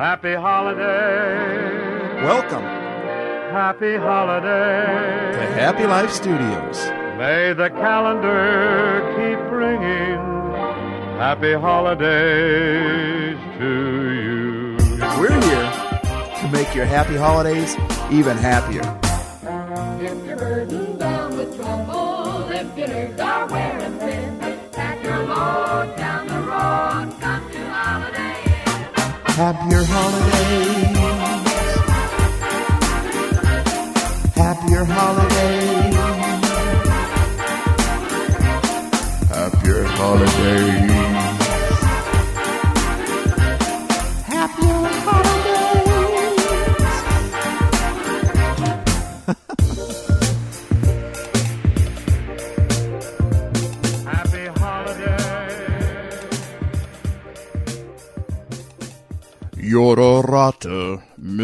Happy holiday. Welcome Happy holiday. to Happy Life Studios. May the calendar keep ringing. Happy holidays to you. We're here to make your happy holidays even happier. If you're burdened down with trouble, if your nerves Happier holidays. Happier holidays. Happier holidays.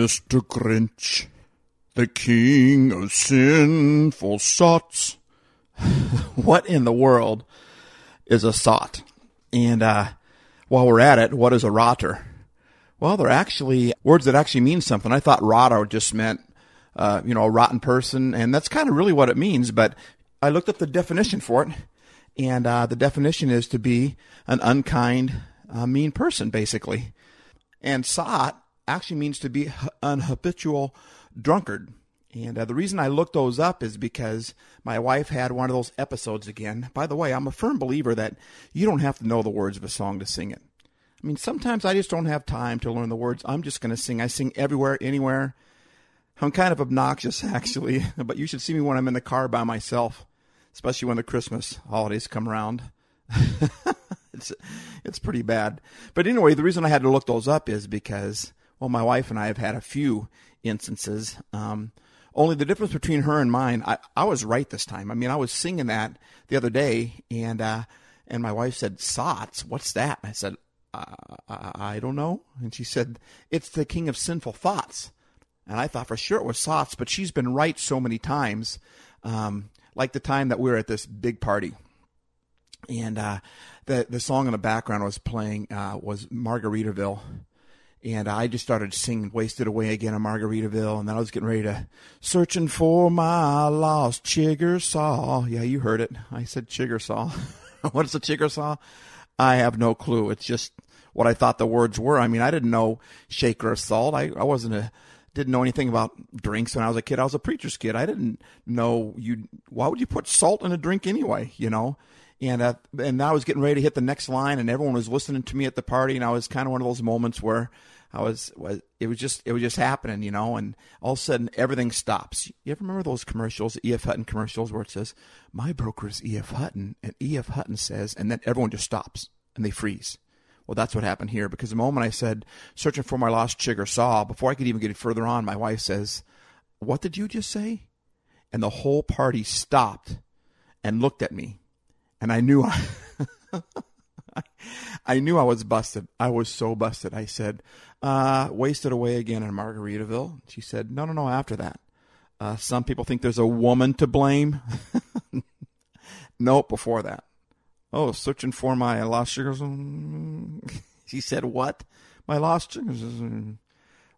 Mr. Grinch, the king of sinful sots. what in the world is a sot? And uh, while we're at it, what is a rotter? Well, they're actually words that actually mean something. I thought rotter just meant, uh, you know, a rotten person, and that's kind of really what it means. But I looked up the definition for it, and uh, the definition is to be an unkind, uh, mean person, basically. And sot actually means to be an habitual drunkard. And uh, the reason I looked those up is because my wife had one of those episodes again. By the way, I'm a firm believer that you don't have to know the words of a song to sing it. I mean, sometimes I just don't have time to learn the words. I'm just going to sing. I sing everywhere, anywhere. I'm kind of obnoxious, actually, but you should see me when I'm in the car by myself, especially when the Christmas holidays come around. it's it's pretty bad. But anyway, the reason I had to look those up is because well, my wife and I have had a few instances. Um, only the difference between her and mine, I, I was right this time. I mean, I was singing that the other day, and uh, and my wife said, "Sots, what's that?" I said, uh, I, I don't know. And she said, "It's the king of sinful thoughts." And I thought for sure it was Sots, but she's been right so many times. Um, like the time that we were at this big party and uh, the the song in the background was playing uh, was Margaritaville, and I just started singing "Wasted Away" again in Margaritaville, and then I was getting ready to searching for my lost Chiggersaw. Yeah, you heard it. I said Chiggersaw. what is a Chiggersaw? I have no clue. It's just what I thought the words were. I mean, I didn't know shaker of salt. I I wasn't a didn't know anything about drinks when I was a kid. I was a preacher's kid. I didn't know you. Why would you put salt in a drink anyway? You know. And uh, and I was getting ready to hit the next line, and everyone was listening to me at the party, and I was kind of one of those moments where I was, was it was just it was just happening, you know. And all of a sudden, everything stops. You ever remember those commercials, E.F. Hutton commercials, where it says, "My broker is E.F. Hutton," and E.F. Hutton says, and then everyone just stops and they freeze. Well, that's what happened here because the moment I said searching for my lost chigger saw, before I could even get further on, my wife says, "What did you just say?" And the whole party stopped and looked at me, and I knew I, I knew I was busted. I was so busted. I said, uh, "Wasted away again in Margaritaville." She said, "No, no, no." After that, uh, some people think there's a woman to blame. nope. Before that. Oh, searching for my lost sugars. She said, What? My lost sugars.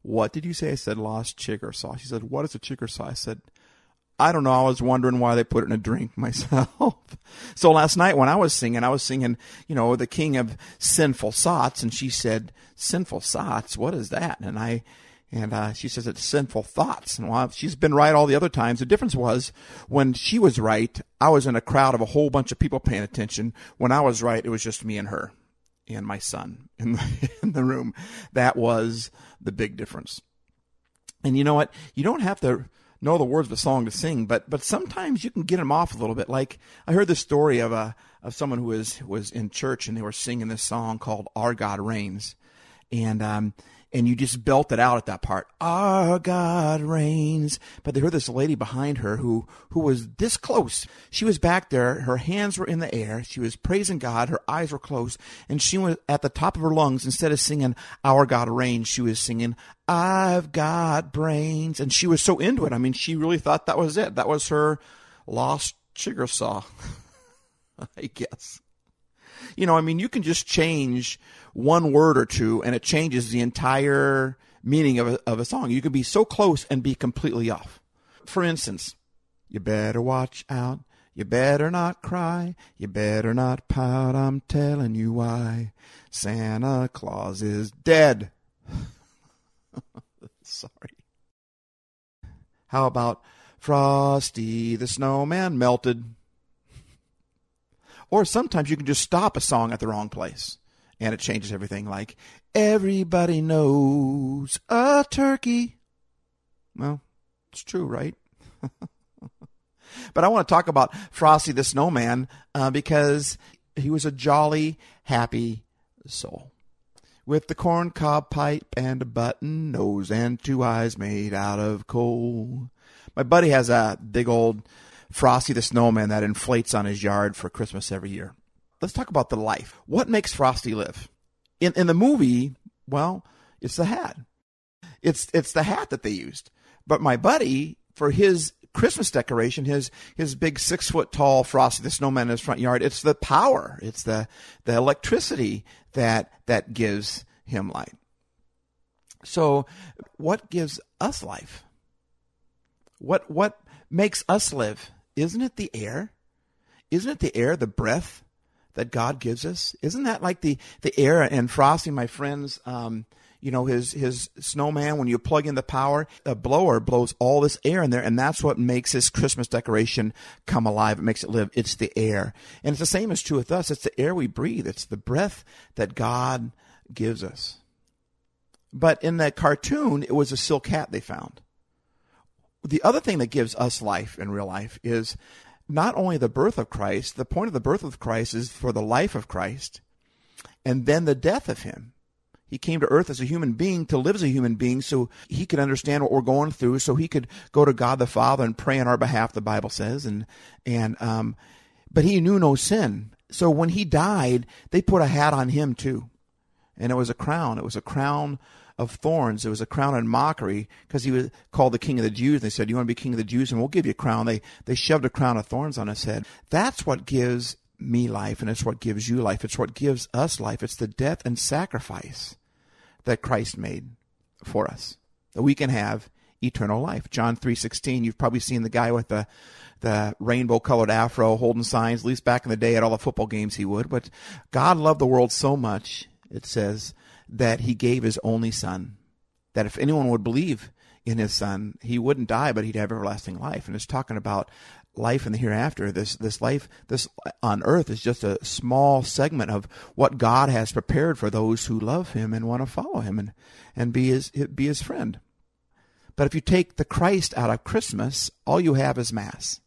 What did you say? I said, Lost chigger saw. She said, What is a chigger saw? I said, I don't know. I was wondering why they put it in a drink myself. so last night when I was singing, I was singing, you know, the king of sinful thoughts. And she said, Sinful thoughts? What is that? And I, and uh, she says it's sinful thoughts. And well, she's been right all the other times. The difference was when she was right, I was in a crowd of a whole bunch of people paying attention. When I was right, it was just me and her and my son in the, in the room. That was the big difference. And you know what? You don't have to know the words of a song to sing, but but sometimes you can get them off a little bit. Like I heard the story of a of someone who was was in church and they were singing this song called "Our God Reigns," and um and you just belted out at that part. Our God reigns. But they heard this lady behind her who, who was this close. She was back there. Her hands were in the air. She was praising God. Her eyes were closed. And she was at the top of her lungs. Instead of singing, Our God reigns, she was singing, I've got brains. And she was so into it. I mean, she really thought that was it. That was her lost Chiggersaw, I guess. You know, I mean, you can just change one word or two and it changes the entire meaning of a, of a song. You can be so close and be completely off. For instance, you better watch out. You better not cry. You better not pout. I'm telling you why. Santa Claus is dead. Sorry. How about Frosty the Snowman melted? Or sometimes you can just stop a song at the wrong place and it changes everything like everybody knows a turkey. Well, it's true, right? but I want to talk about Frosty the Snowman uh, because he was a jolly, happy soul. With the corncob pipe and a button nose and two eyes made out of coal. My buddy has a big old Frosty the Snowman that inflates on his yard for Christmas every year. Let's talk about the life. What makes Frosty live? In in the movie, well, it's the hat. It's it's the hat that they used. But my buddy, for his Christmas decoration, his his big six foot tall Frosty the Snowman in his front yard, it's the power, it's the the electricity that that gives him light. So, what gives us life? What what makes us live? Isn't it the air? Isn't it the air, the breath that God gives us? Isn't that like the, the air and Frosty, my friends, um, you know, his, his snowman, when you plug in the power, a blower blows all this air in there, and that's what makes his Christmas decoration come alive. It makes it live. It's the air. And it's the same as true with us. It's the air we breathe. It's the breath that God gives us. But in that cartoon, it was a silk hat they found the other thing that gives us life in real life is not only the birth of Christ, the point of the birth of Christ is for the life of Christ and then the death of him. He came to earth as a human being to live as a human being so he could understand what we're going through, so he could go to God the Father and pray on our behalf, the Bible says. And, and, um, but he knew no sin. So when he died, they put a hat on him too. And it was a crown. It was a crown of thorns. It was a crown in mockery because he was called the king of the Jews. They said, "You want to be king of the Jews, and we'll give you a crown." They they shoved a crown of thorns on his head. That's what gives me life, and it's what gives you life. It's what gives us life. It's the death and sacrifice that Christ made for us that we can have eternal life. John three sixteen. You've probably seen the guy with the the rainbow colored afro holding signs. At least back in the day at all the football games, he would. But God loved the world so much. It says that he gave his only son, that if anyone would believe in his son, he wouldn't die, but he'd have everlasting life. And it's talking about life in the hereafter. This this life this on earth is just a small segment of what God has prepared for those who love him and want to follow him and, and be his be his friend. But if you take the Christ out of Christmas, all you have is mass.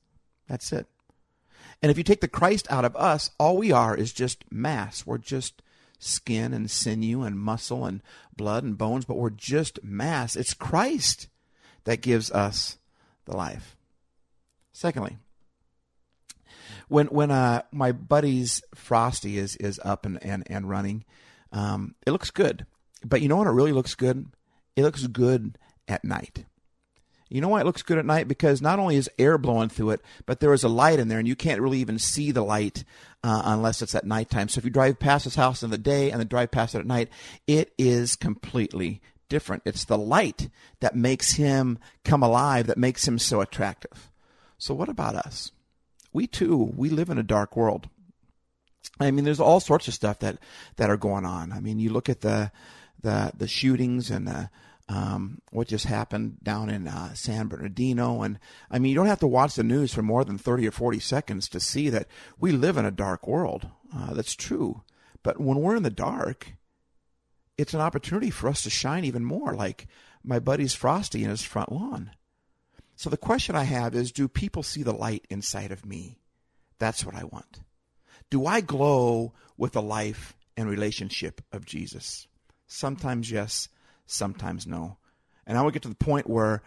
That's it. And if you take the Christ out of us, all we are is just mass. We're just skin and sinew and muscle and blood and bones, but we're just mass. It's Christ that gives us the life. Secondly, when when uh, my buddy's Frosty is is up and and, and running, um, it looks good. But you know what? It really looks good. It looks good at night. You know why it looks good at night? Because not only is air blowing through it, but there is a light in there, and you can't really even see the light uh, unless it's at nighttime. So if you drive past this house in the day and then drive past it at night, it is completely different. It's the light that makes him come alive, that makes him so attractive. So what about us? We too, we live in a dark world. I mean, there's all sorts of stuff that that are going on. I mean, you look at the the the shootings and the um, what just happened down in uh, San Bernardino. And I mean, you don't have to watch the news for more than 30 or 40 seconds to see that we live in a dark world. Uh, that's true. But when we're in the dark, it's an opportunity for us to shine even more, like my buddy's Frosty in his front lawn. So the question I have is do people see the light inside of me? That's what I want. Do I glow with the life and relationship of Jesus? Sometimes yes, sometimes no. And I would get to the point where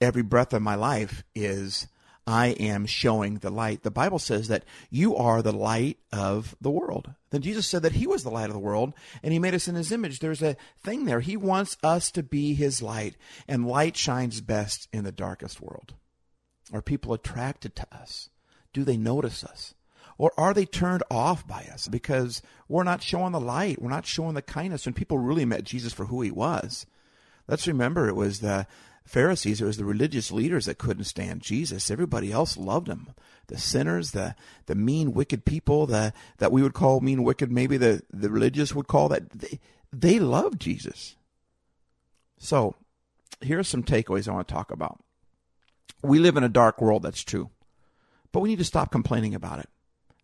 every breath of my life is I am showing the light. The Bible says that you are the light of the world. Then Jesus said that he was the light of the world and he made us in his image. There's a thing there. He wants us to be his light, and light shines best in the darkest world. Are people attracted to us? Do they notice us? Or are they turned off by us because we're not showing the light? We're not showing the kindness when people really met Jesus for who he was. Let's remember it was the Pharisees, it was the religious leaders that couldn't stand Jesus. Everybody else loved him. The sinners, the the mean, wicked people, the that we would call mean, wicked, maybe the, the religious would call that they, they loved Jesus. So here are some takeaways I want to talk about. We live in a dark world, that's true. But we need to stop complaining about it.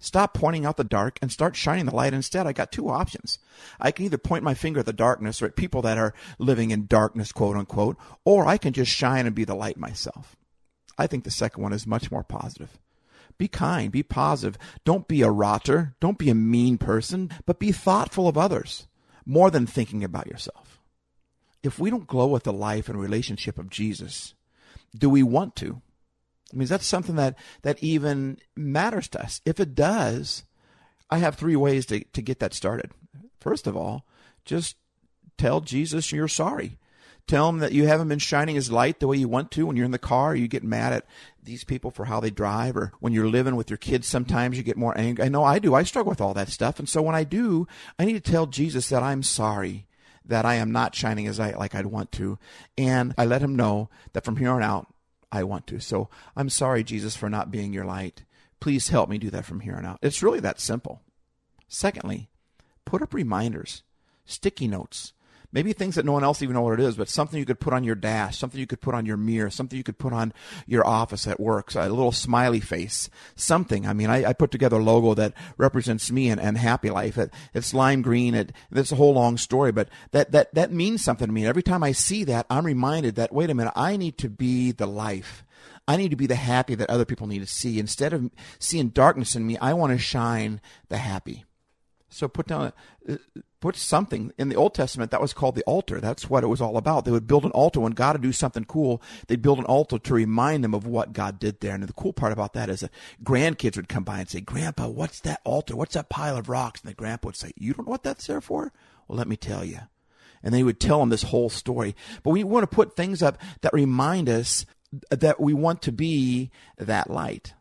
Stop pointing out the dark and start shining the light instead. I got two options. I can either point my finger at the darkness or at people that are living in darkness, quote unquote, or I can just shine and be the light myself. I think the second one is much more positive. Be kind, be positive. Don't be a rotter, don't be a mean person, but be thoughtful of others more than thinking about yourself. If we don't glow with the life and relationship of Jesus, do we want to? I mean, that's something that, that even matters to us. If it does, I have three ways to, to get that started. First of all, just tell Jesus you're sorry. Tell him that you haven't been shining his light the way you want to. When you're in the car, you get mad at these people for how they drive, or when you're living with your kids, sometimes you get more angry. I know I do. I struggle with all that stuff. And so when I do, I need to tell Jesus that I'm sorry that I am not shining as I like I'd want to. And I let him know that from here on out, I want to. So I'm sorry, Jesus, for not being your light. Please help me do that from here on out. It's really that simple. Secondly, put up reminders, sticky notes, maybe things that no one else even know what it is, but something you could put on your dash, something you could put on your mirror, something you could put on your office at work, so a little smiley face, something. I mean, I, I put together a logo that represents me and, and happy life. It, it's lime green. It, it's a whole long story, but that, that, that means something to me. Every time I see that, I'm reminded that, wait a minute, I need to be the life. I need to be the happy that other people need to see. Instead of seeing darkness in me, I want to shine the happy. So put down, uh, put something in the Old Testament that was called the altar. That's what it was all about. They would build an altar when God would do something cool. They'd build an altar to remind them of what God did there. And the cool part about that is that grandkids would come by and say, "Grandpa, what's that altar? What's that pile of rocks?" And the grandpa would say, "You don't know what that's there for? Well, let me tell you." And they would tell them this whole story. But we want to put things up that remind us that we want to be that light.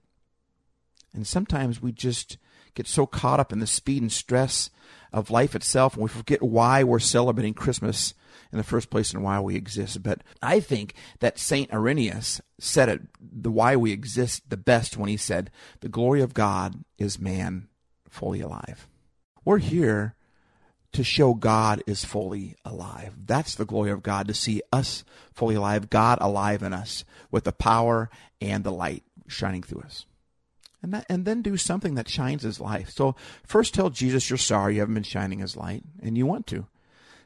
And sometimes we just get so caught up in the speed and stress of life itself and we forget why we're celebrating Christmas in the first place and why we exist. But I think that St. Irenaeus said it, the why we exist the best when he said, the glory of God is man fully alive. We're here to show God is fully alive. That's the glory of God, to see us fully alive, God alive in us with the power and the light shining through us and that, and then do something that shines his life. So first tell Jesus you're sorry you haven't been shining his light and you want to.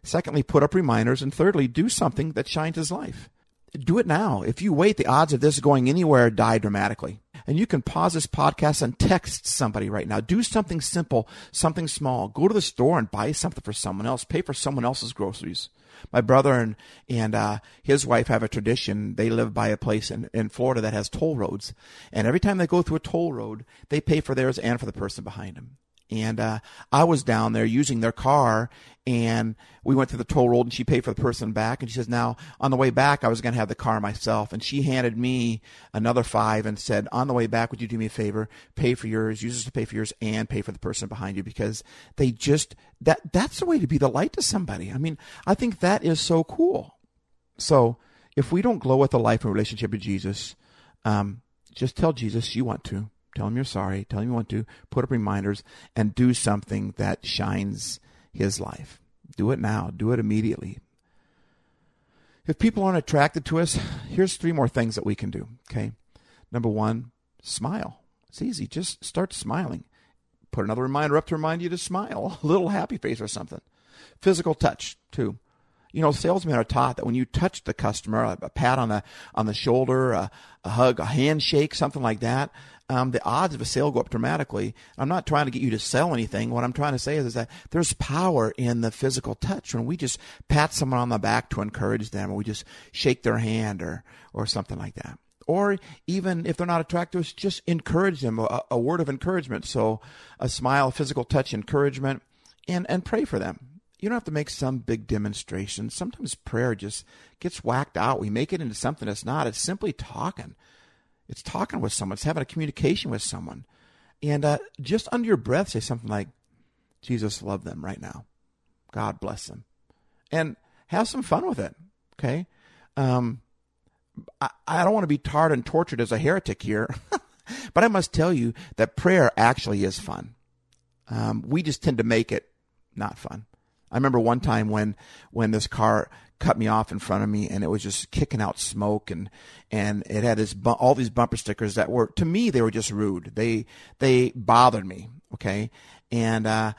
Secondly, put up reminders and thirdly, do something that shines his life. Do it now. If you wait, the odds of this going anywhere die dramatically. And you can pause this podcast and text somebody right now. Do something simple, something small. Go to the store and buy something for someone else. Pay for someone else's groceries my brother and and uh, his wife have a tradition. They live by a place in, in Florida that has toll roads, and every time they go through a toll road, they pay for theirs and for the person behind them. And uh, I was down there using their car, and we went through the toll road, and she paid for the person back. And she says, "Now on the way back, I was going to have the car myself." And she handed me another five and said, "On the way back, would you do me a favor? Pay for yours, use this to pay for yours, and pay for the person behind you because they just that that's the way to be the light to somebody. I mean, I think that is so cool. So if we don't glow with the life and relationship with Jesus, um, just tell Jesus you want to." Tell him you're sorry. Tell him you want to. Put up reminders and do something that shines his life. Do it now. Do it immediately. If people aren't attracted to us, here's three more things that we can do. Okay. Number one, smile. It's easy. Just start smiling. Put another reminder up to remind you to smile. A little happy face or something. Physical touch, too. You know, salesmen are taught that when you touch the customer, a, a pat on the on the shoulder, a, a hug, a handshake, something like that, um, the odds of a sale go up dramatically. I'm not trying to get you to sell anything. What I'm trying to say is, is that there's power in the physical touch when we just pat someone on the back to encourage them, or we just shake their hand, or or something like that. Or even if they're not attractive, just encourage them, a, a word of encouragement. So a smile, physical touch, encouragement, and and pray for them you don't have to make some big demonstration. Sometimes prayer just gets whacked out. We make it into something it's not. It's simply talking. It's talking with someone. It's having a communication with someone. and uh, just under your breath say something like, Jesus, love them right now. God bless them. And have some fun with it. Okay. Um, I, I don't want to be tarred and tortured as a heretic here, but I must tell you that prayer actually is fun. Um, we just tend to make it not fun. I remember one time when when this car cut me off in front of me and it was just kicking out smoke and and it had this bu- all these bumper stickers that were to me they were just rude. They they bothered me, okay? And uh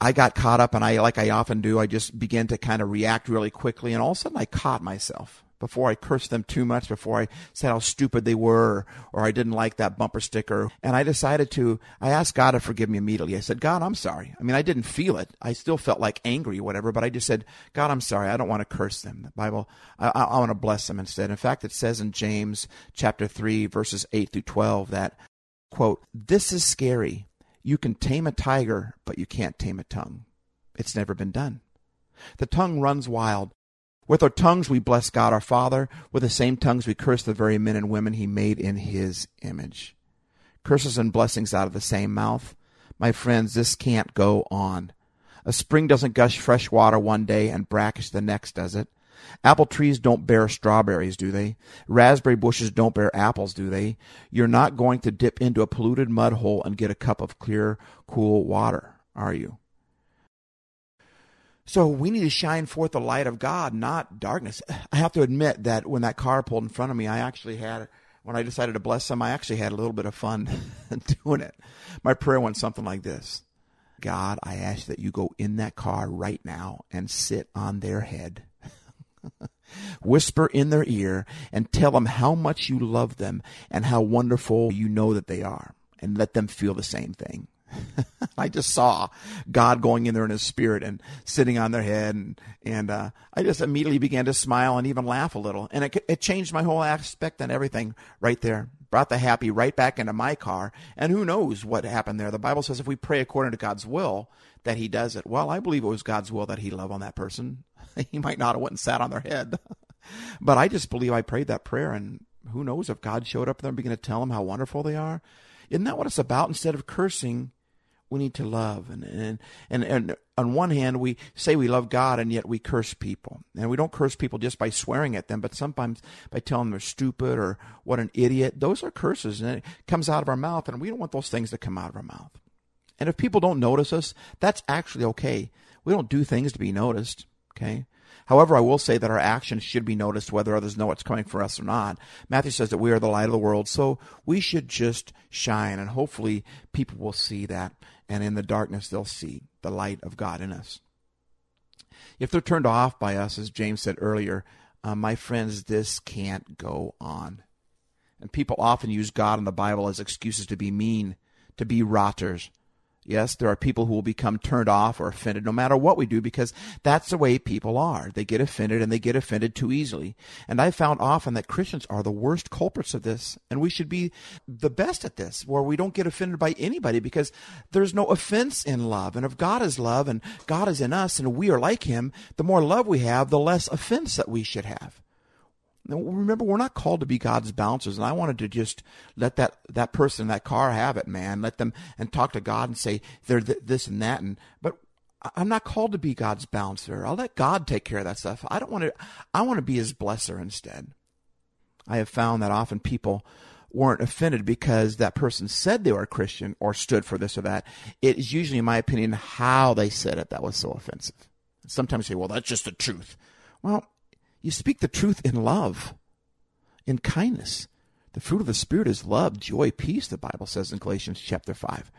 I got caught up and I like I often do, I just began to kind of react really quickly and all of a sudden I caught myself before I cursed them too much, before I said how stupid they were, or, I didn't like that bumper sticker. And I decided to, I asked God to forgive me immediately. I said, God, I'm sorry. I mean, I didn't feel it. I still felt like angry or whatever, but I just said, God, I'm sorry. I don't want to curse them. The Bible, I, I, I want to bless them instead. In fact, it says in James chapter 3, verses 8 through 12 that, quote, this is scary. You can tame a tiger, but you can't tame a tongue. It's never been done. The tongue runs wild. With our tongues we bless God our Father. With the same tongues we curse the very men and women he made in his image. Curses and blessings out of the same mouth. My friends, this can't go on. A spring doesn't gush fresh water one day and brackish the next, does it? Apple trees don't bear strawberries, do they? Raspberry bushes don't bear apples, do they? You're not going to dip into a polluted mud hole and get a cup of clear, cool water, are you? So we need to shine forth the light of God, not darkness. I have to admit that when that car pulled in front of me, I actually had, when I decided to bless them, I actually had a little bit of fun doing it. My prayer went something like this God, I ask that you go in that car right now and sit on their head. Whisper in their ear and tell them how much you love them and how wonderful you know that they are, and let them feel the same thing. I just saw God going in there in His Spirit and sitting on their head, and and uh, I just immediately began to smile and even laugh a little, and it it changed my whole aspect and everything right there. Brought the happy right back into my car, and who knows what happened there? The Bible says if we pray according to God's will, that He does it. Well, I believe it was God's will that He love on that person. he might not have went and sat on their head, but I just believe I prayed that prayer, and who knows if God showed up there and began to tell them how wonderful they are. Isn't that what it's about? Instead of cursing, we need to love. And, and and and on one hand we say we love God and yet we curse people. And we don't curse people just by swearing at them but sometimes by telling them they're stupid or what an idiot. Those are curses and it comes out of our mouth and we don't want those things to come out of our mouth. And if people don't notice us that's actually okay. We don't do things to be noticed okay However, I will say that our actions should be noticed whether others know it's coming for us or not. Matthew says that we are the light of the world, so we should just shine, and hopefully people will see that, and in the darkness they'll see the light of God in us. If they're turned off by us, as James said earlier, uh, my friends, this can't go on. And people often use God and the Bible as excuses to be mean, to be rotters, Yes, there are people who will become turned off or offended no matter what we do because that's the way people are. They get offended and they get offended too easily. And I've found often that Christians are the worst culprits of this and we should be the best at this where we don't get offended by anybody because there's no offense in love. And if God is love and God is in us and we are like him, the more love we have, the less offense that we should have. Now, remember, we're not called to be God's bouncers, and I wanted to just let that that person in that car have it, man. Let them and talk to God and say they're th- this and that, and but I'm not called to be God's bouncer. I'll let God take care of that stuff. I don't want to. I want to be His blesser instead. I have found that often people weren't offended because that person said they were a Christian or stood for this or that. It is usually, in my opinion, how they said it that was so offensive. Sometimes you say, "Well, that's just the truth." Well, you speak the truth in love, in kindness. The fruit of the Spirit is love, joy, peace, the Bible says in Galatians chapter 5.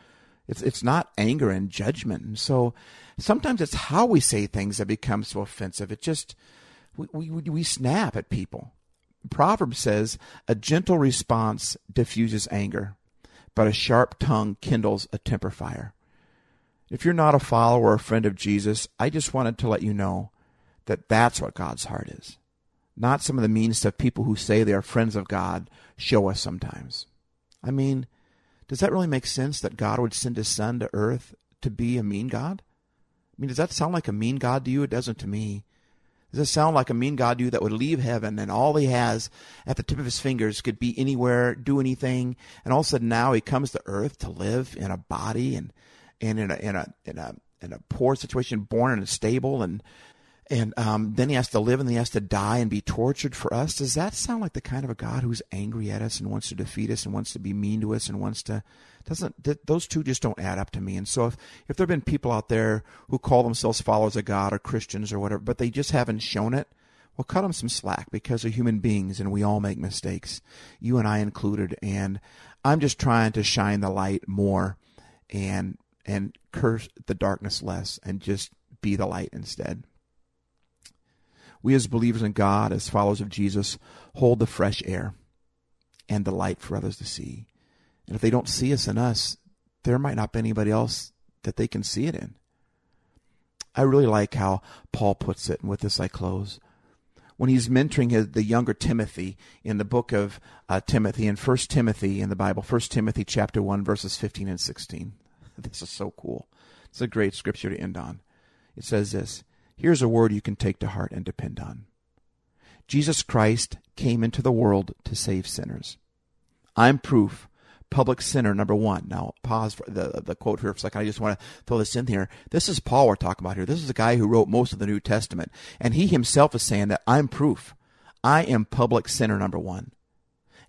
It's, it's not anger and judgment. And so sometimes it's how we say things that becomes so offensive. It just, we, we, we snap at people. Proverbs says, a gentle response diffuses anger, but a sharp tongue kindles a temper fire. If you're not a follower or a friend of Jesus, I just wanted to let you know that that's what God's heart is. Not some of the mean stuff people who say they are friends of God show us sometimes. I mean, does that really make sense that God would send his son to earth to be a mean God? I mean, does that sound like a mean God to you? It doesn't to me. Does it sound like a mean God to you that would leave heaven and all he has at the tip of his fingers could be anywhere, do anything, and all of a sudden now he comes to earth to live in a body and and in a in a in a in a poor situation, born in a stable, and and um, then he has to live and he has to die and be tortured for us. Does that sound like the kind of a God who's angry at us and wants to defeat us and wants to be mean to us and wants to doesn't th- those two just don't add up to me. And so if if there've been people out there who call themselves followers of God or Christians or whatever, but they just haven't shown it, well, cut them some slack because they're human beings and we all make mistakes, you and I included. And I'm just trying to shine the light more and and curse the darkness less and just be the light instead. We as believers in God, as followers of Jesus, hold the fresh air and the light for others to see. And if they don't see us in us, there might not be anybody else that they can see it in. I really like how Paul puts it, and with this I close. When he's mentoring his, the younger Timothy in the book of uh, Timothy, in First Timothy in the Bible, First Timothy chapter 1, verses 15 and 16. This is so cool. It's a great scripture to end on. It says this Here's a word you can take to heart and depend on. Jesus Christ came into the world to save sinners. I'm proof public sinner number one. Now pause for the the quote here for a second. I just want to throw this in here. This is Paul we're talking about here. This is a guy who wrote most of the New Testament, and he himself is saying that I'm proof. I am public sinner number one.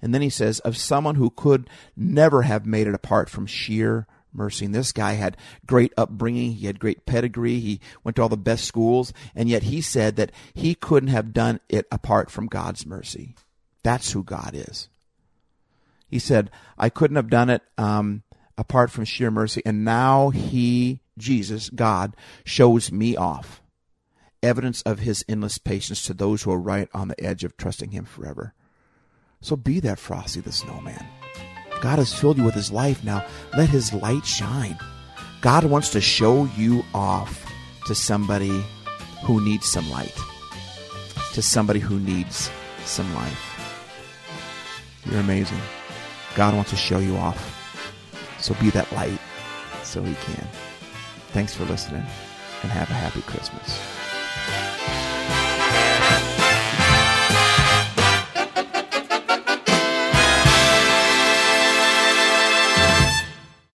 And then he says of someone who could never have made it apart from sheer mercy. And this guy had great upbringing. He had great pedigree. He went to all the best schools. And yet he said that he couldn't have done it apart from God's mercy. That's who God is. He said, I couldn't have done it um, apart from sheer mercy. And now he, Jesus, God, shows me off. Evidence of his endless patience to those who are right on the edge of trusting him forever. So be that Frosty the Snowman. God has filled you with his life now. Let his light shine. God wants to show you off to somebody who needs some light, to somebody who needs some life. You're amazing. God wants to show you off. So be that light so he can. Thanks for listening and have a happy Christmas.